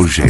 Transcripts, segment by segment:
Bugé.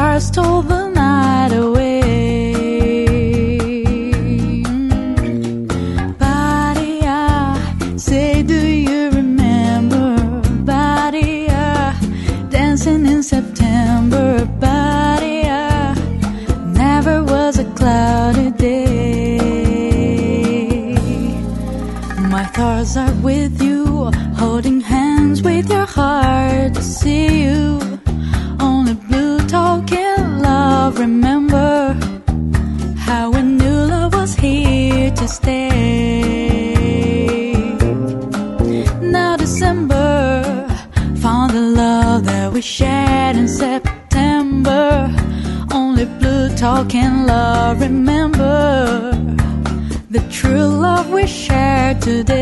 stars stole the night away. Body, say, do you remember? Body, dancing in September. Body, never was a cloudy day. My thoughts are with you, holding hands with your heart to see you. Today.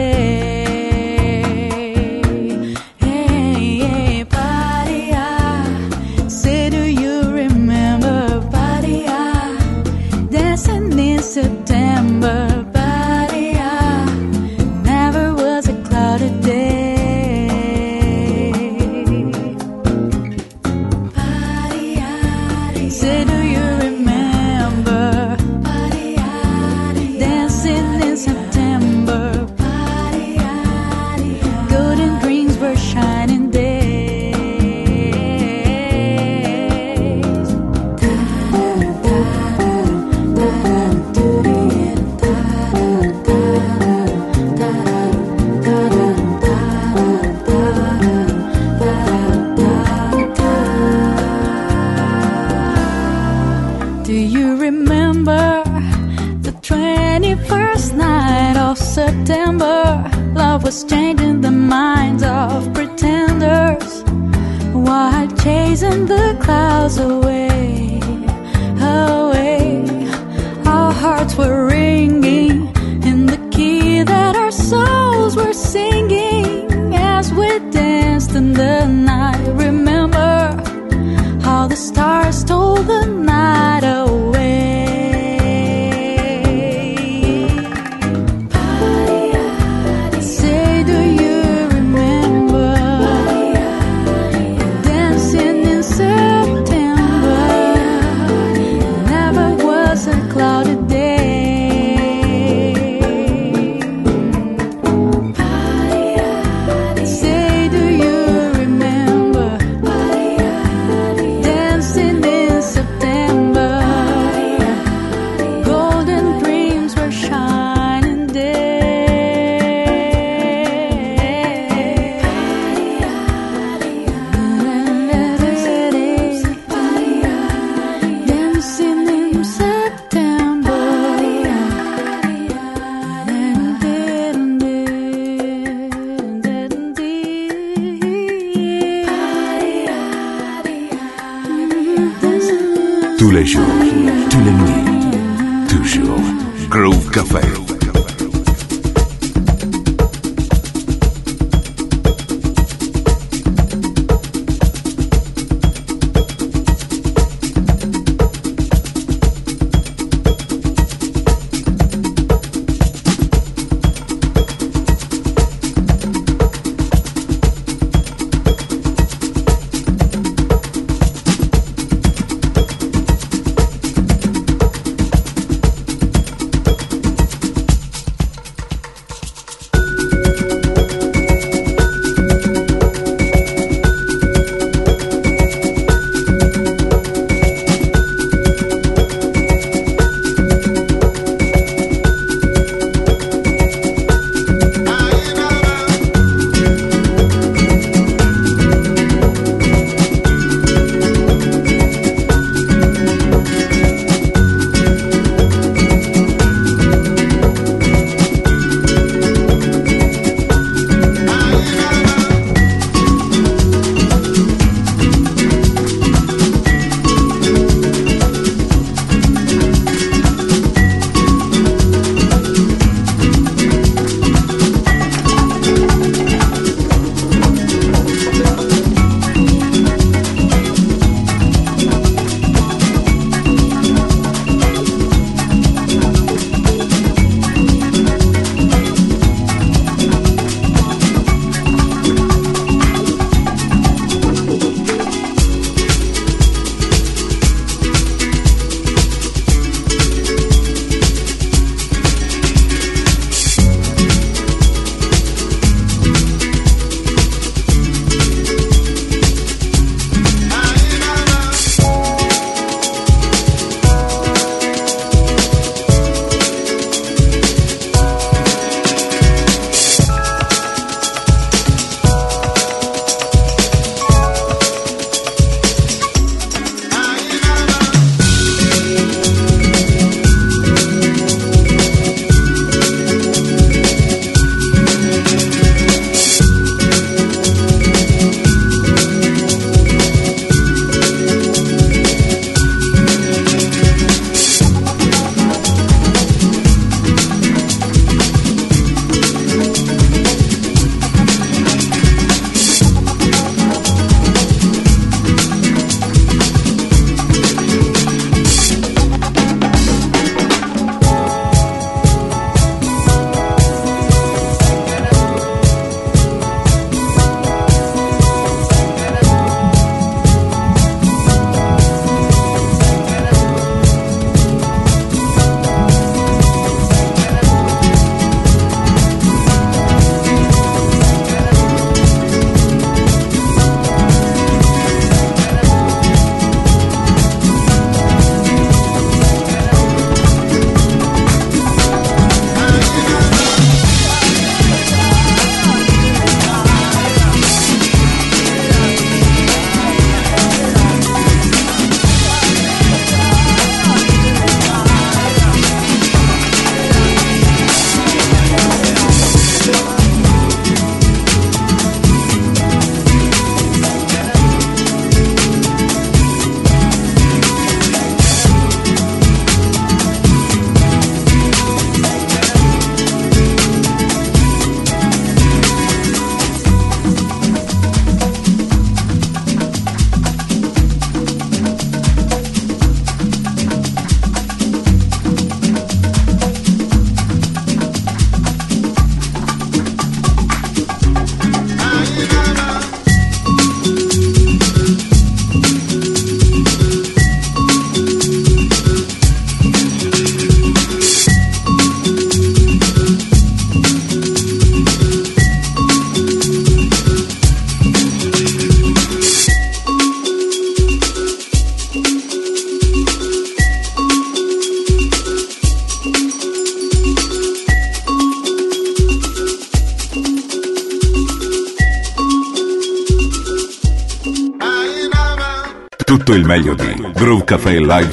Groove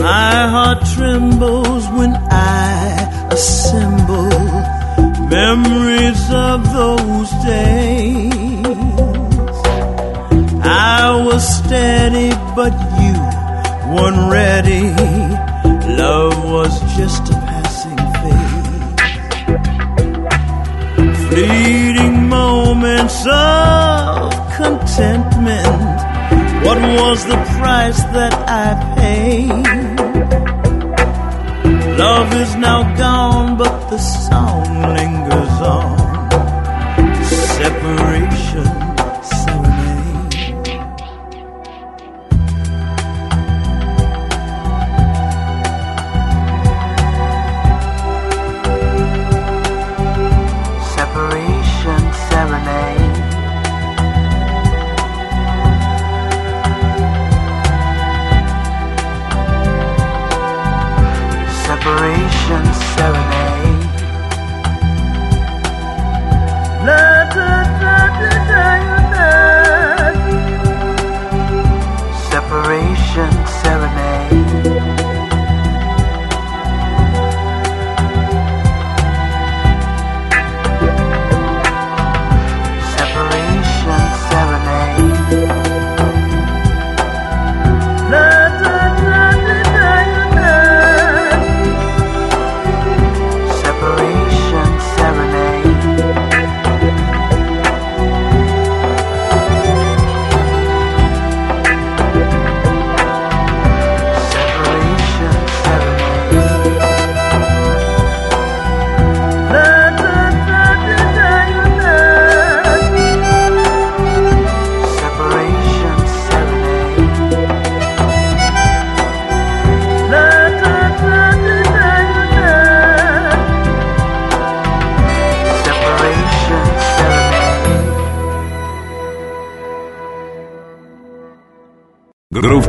My heart trembles when I assemble memories of those days. I was steady, but you weren't ready. Love was just a passing phase. Fleeting moments of contentment. What was the price that I paid? song.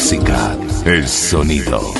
música, el sonido.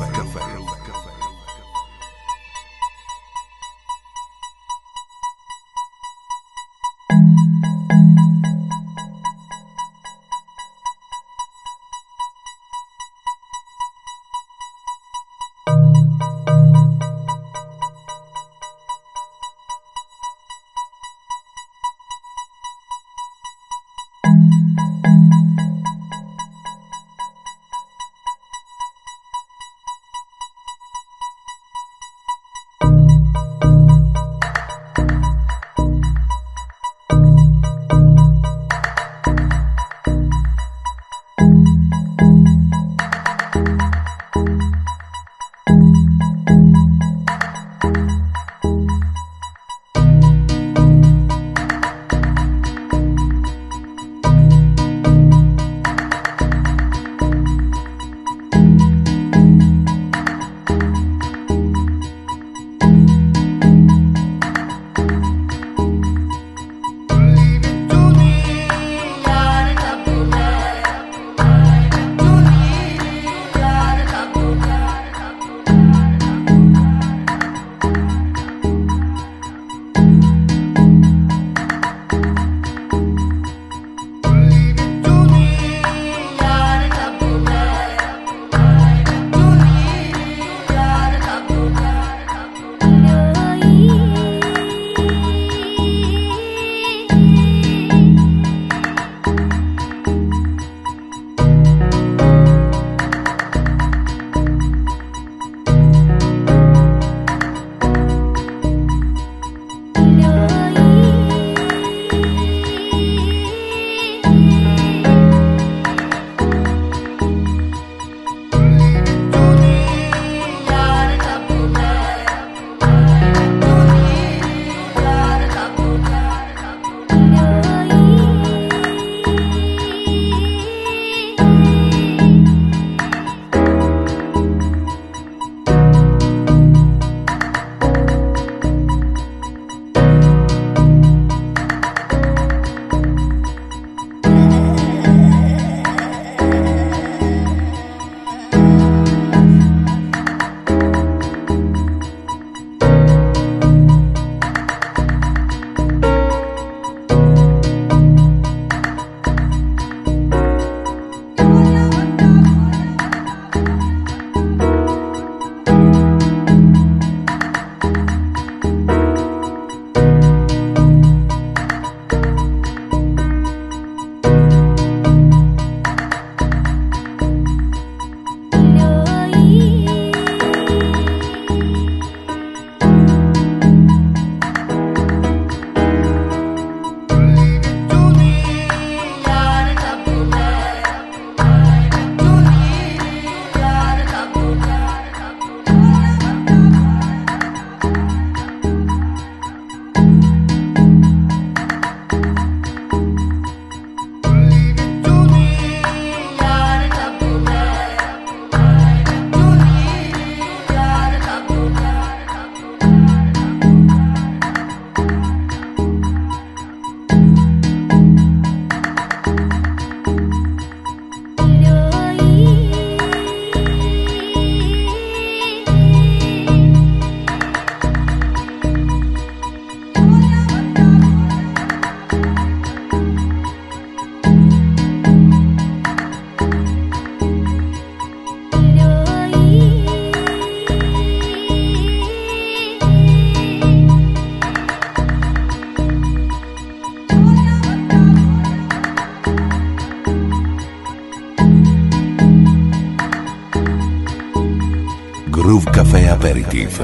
Aperitif.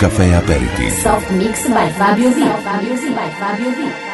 Café Aperitivo. Soft Mix by Fábio Zinho.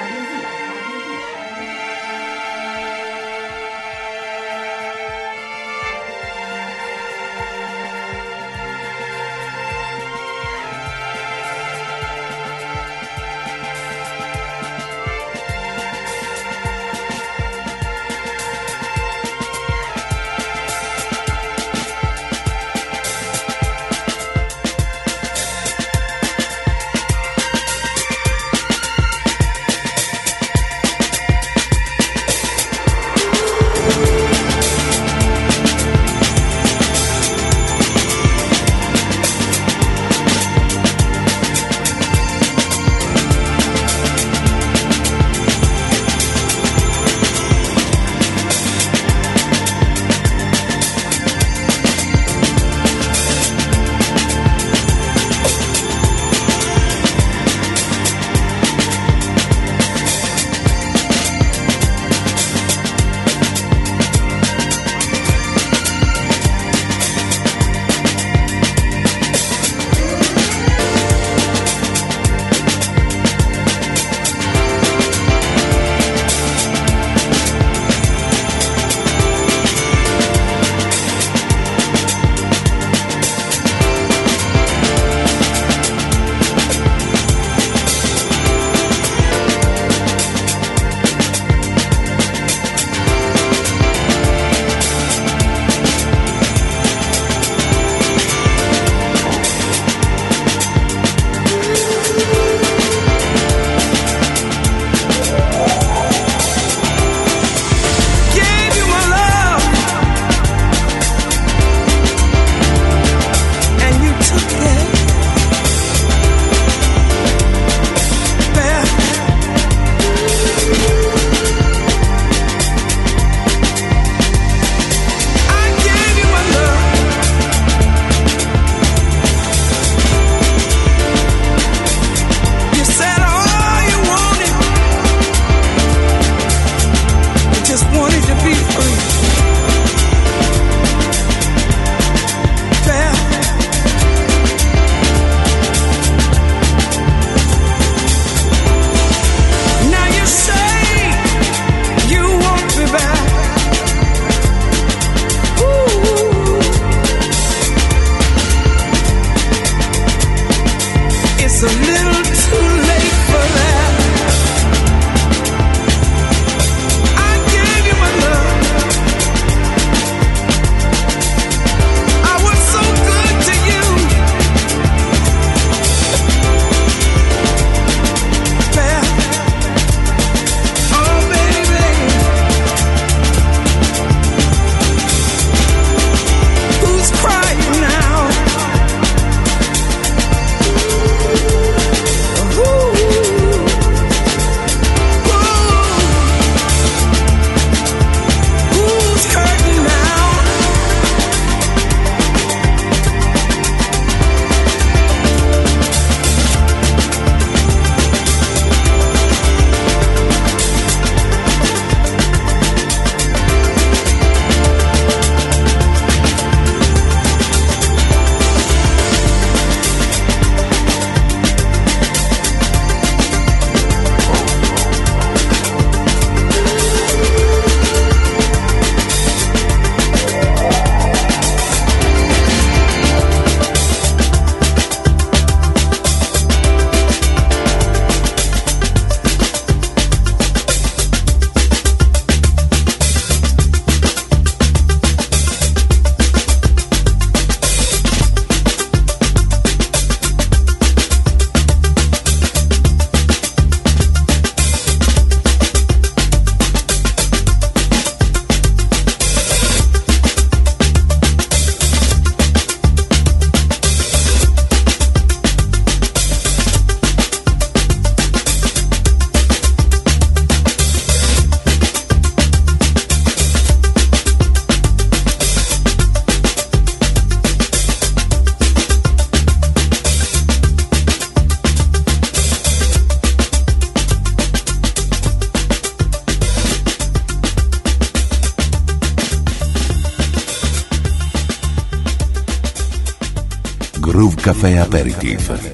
Fabio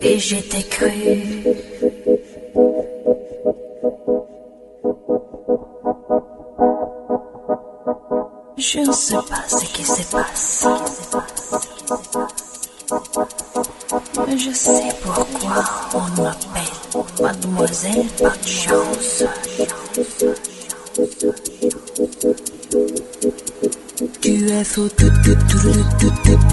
et j'étais cru. Je ne sais pas ce qui se passe, mais je sais pourquoi on m'appelle Mademoiselle Pas chance. Tu es faux, tout, tout, tout, tout, tout, tout.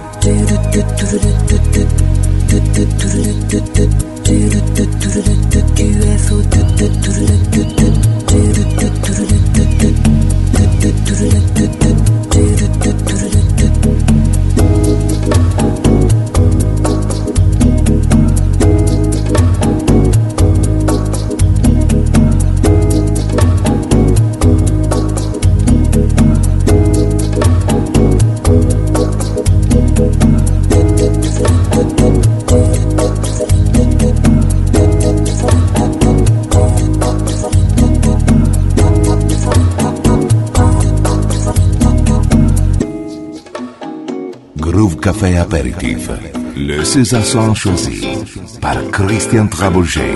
Le César choisi par Christian Trabouget.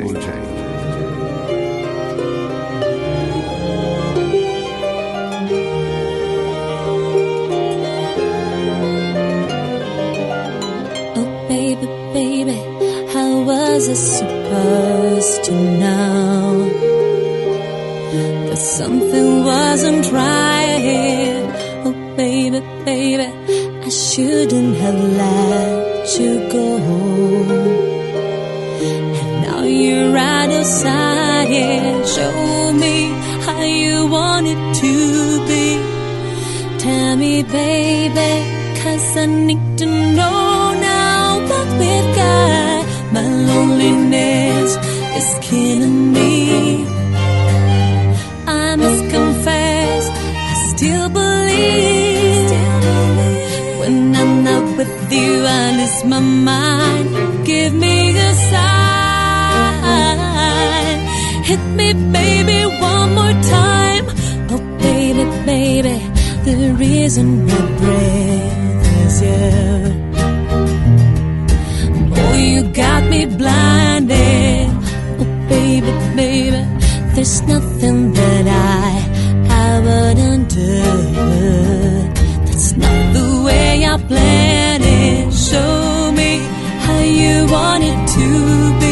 wanted to be.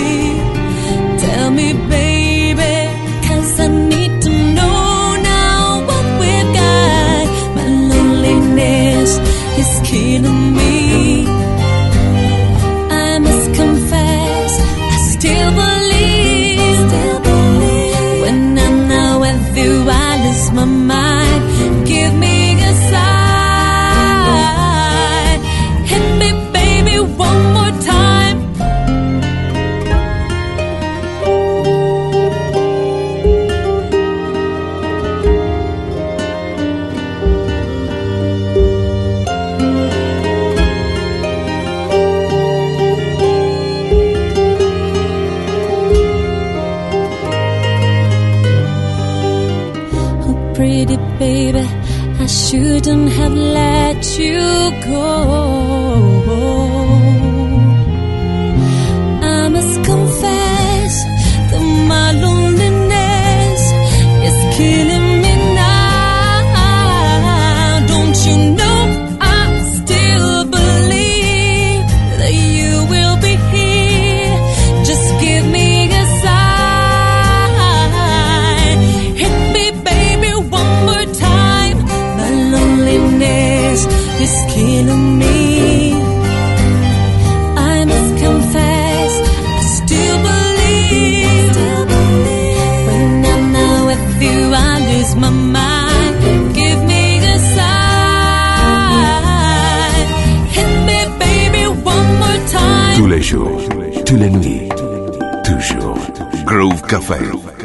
Café.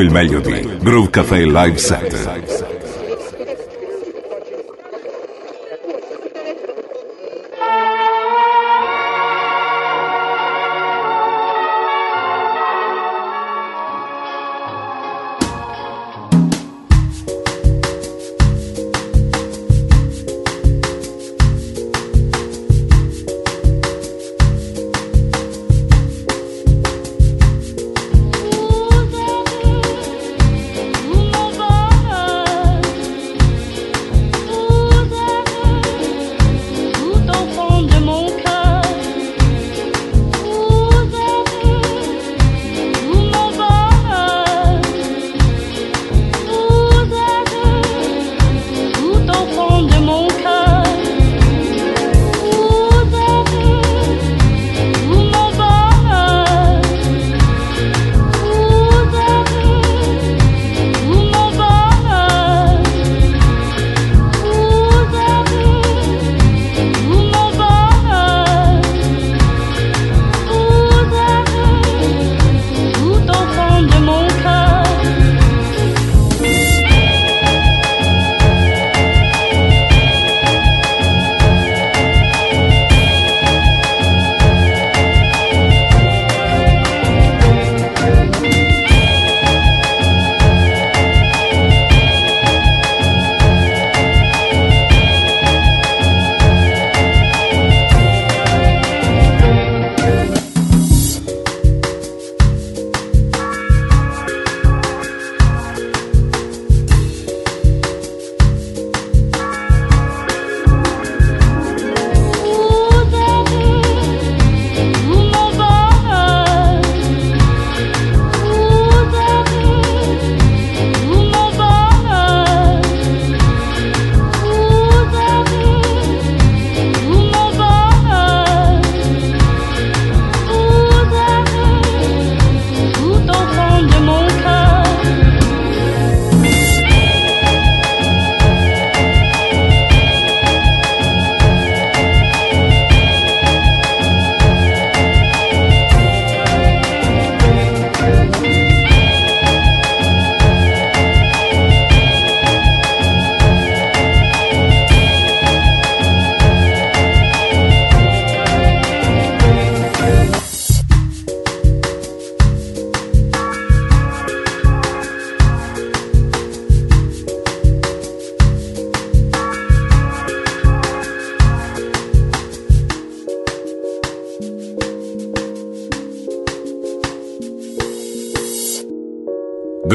Il meglio di Groove Café Live Set.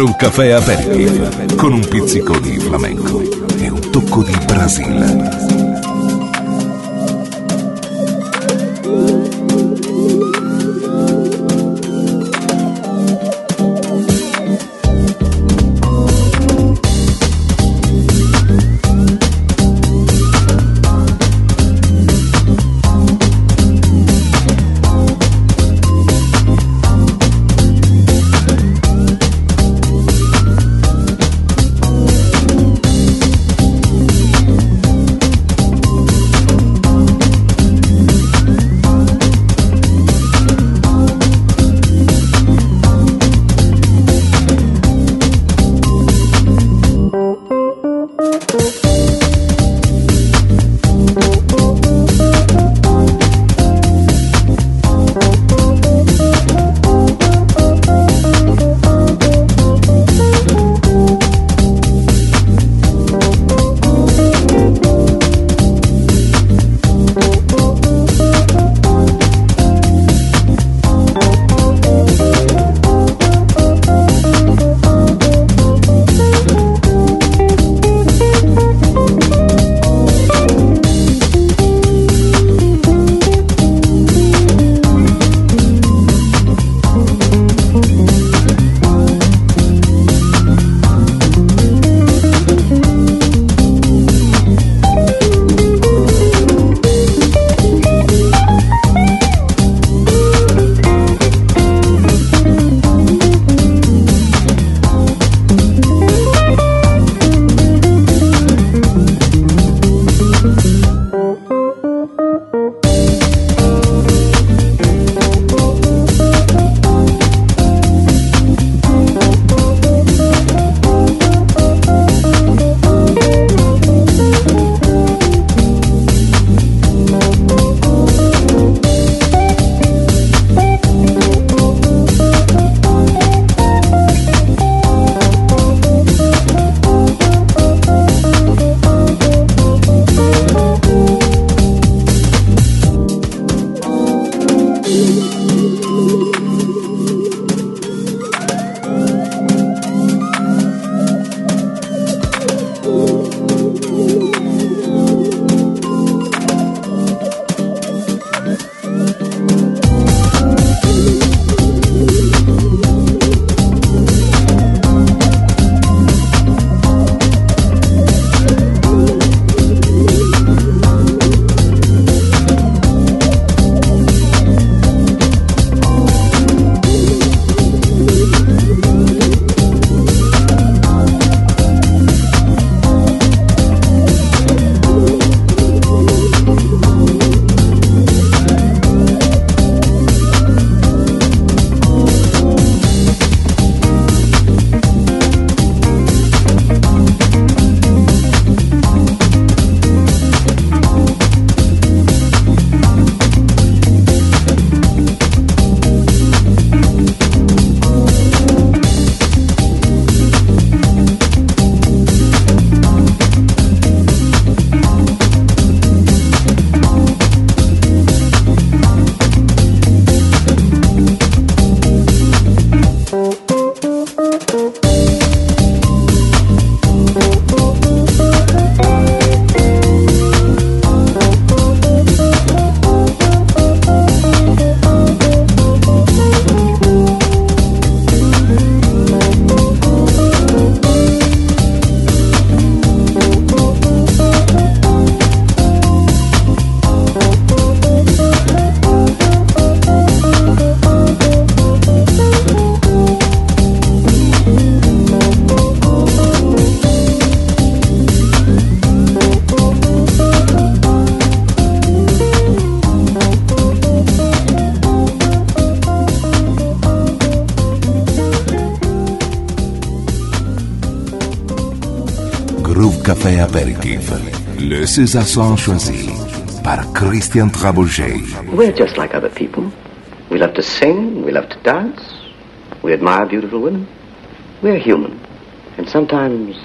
Groove Café Aperitif con un pizzico di flamenco e un tocco di Brasile. Choisi Christian Trabouget. We're just like other people. We love to sing, we love to dance, we admire beautiful women. We're human, and sometimes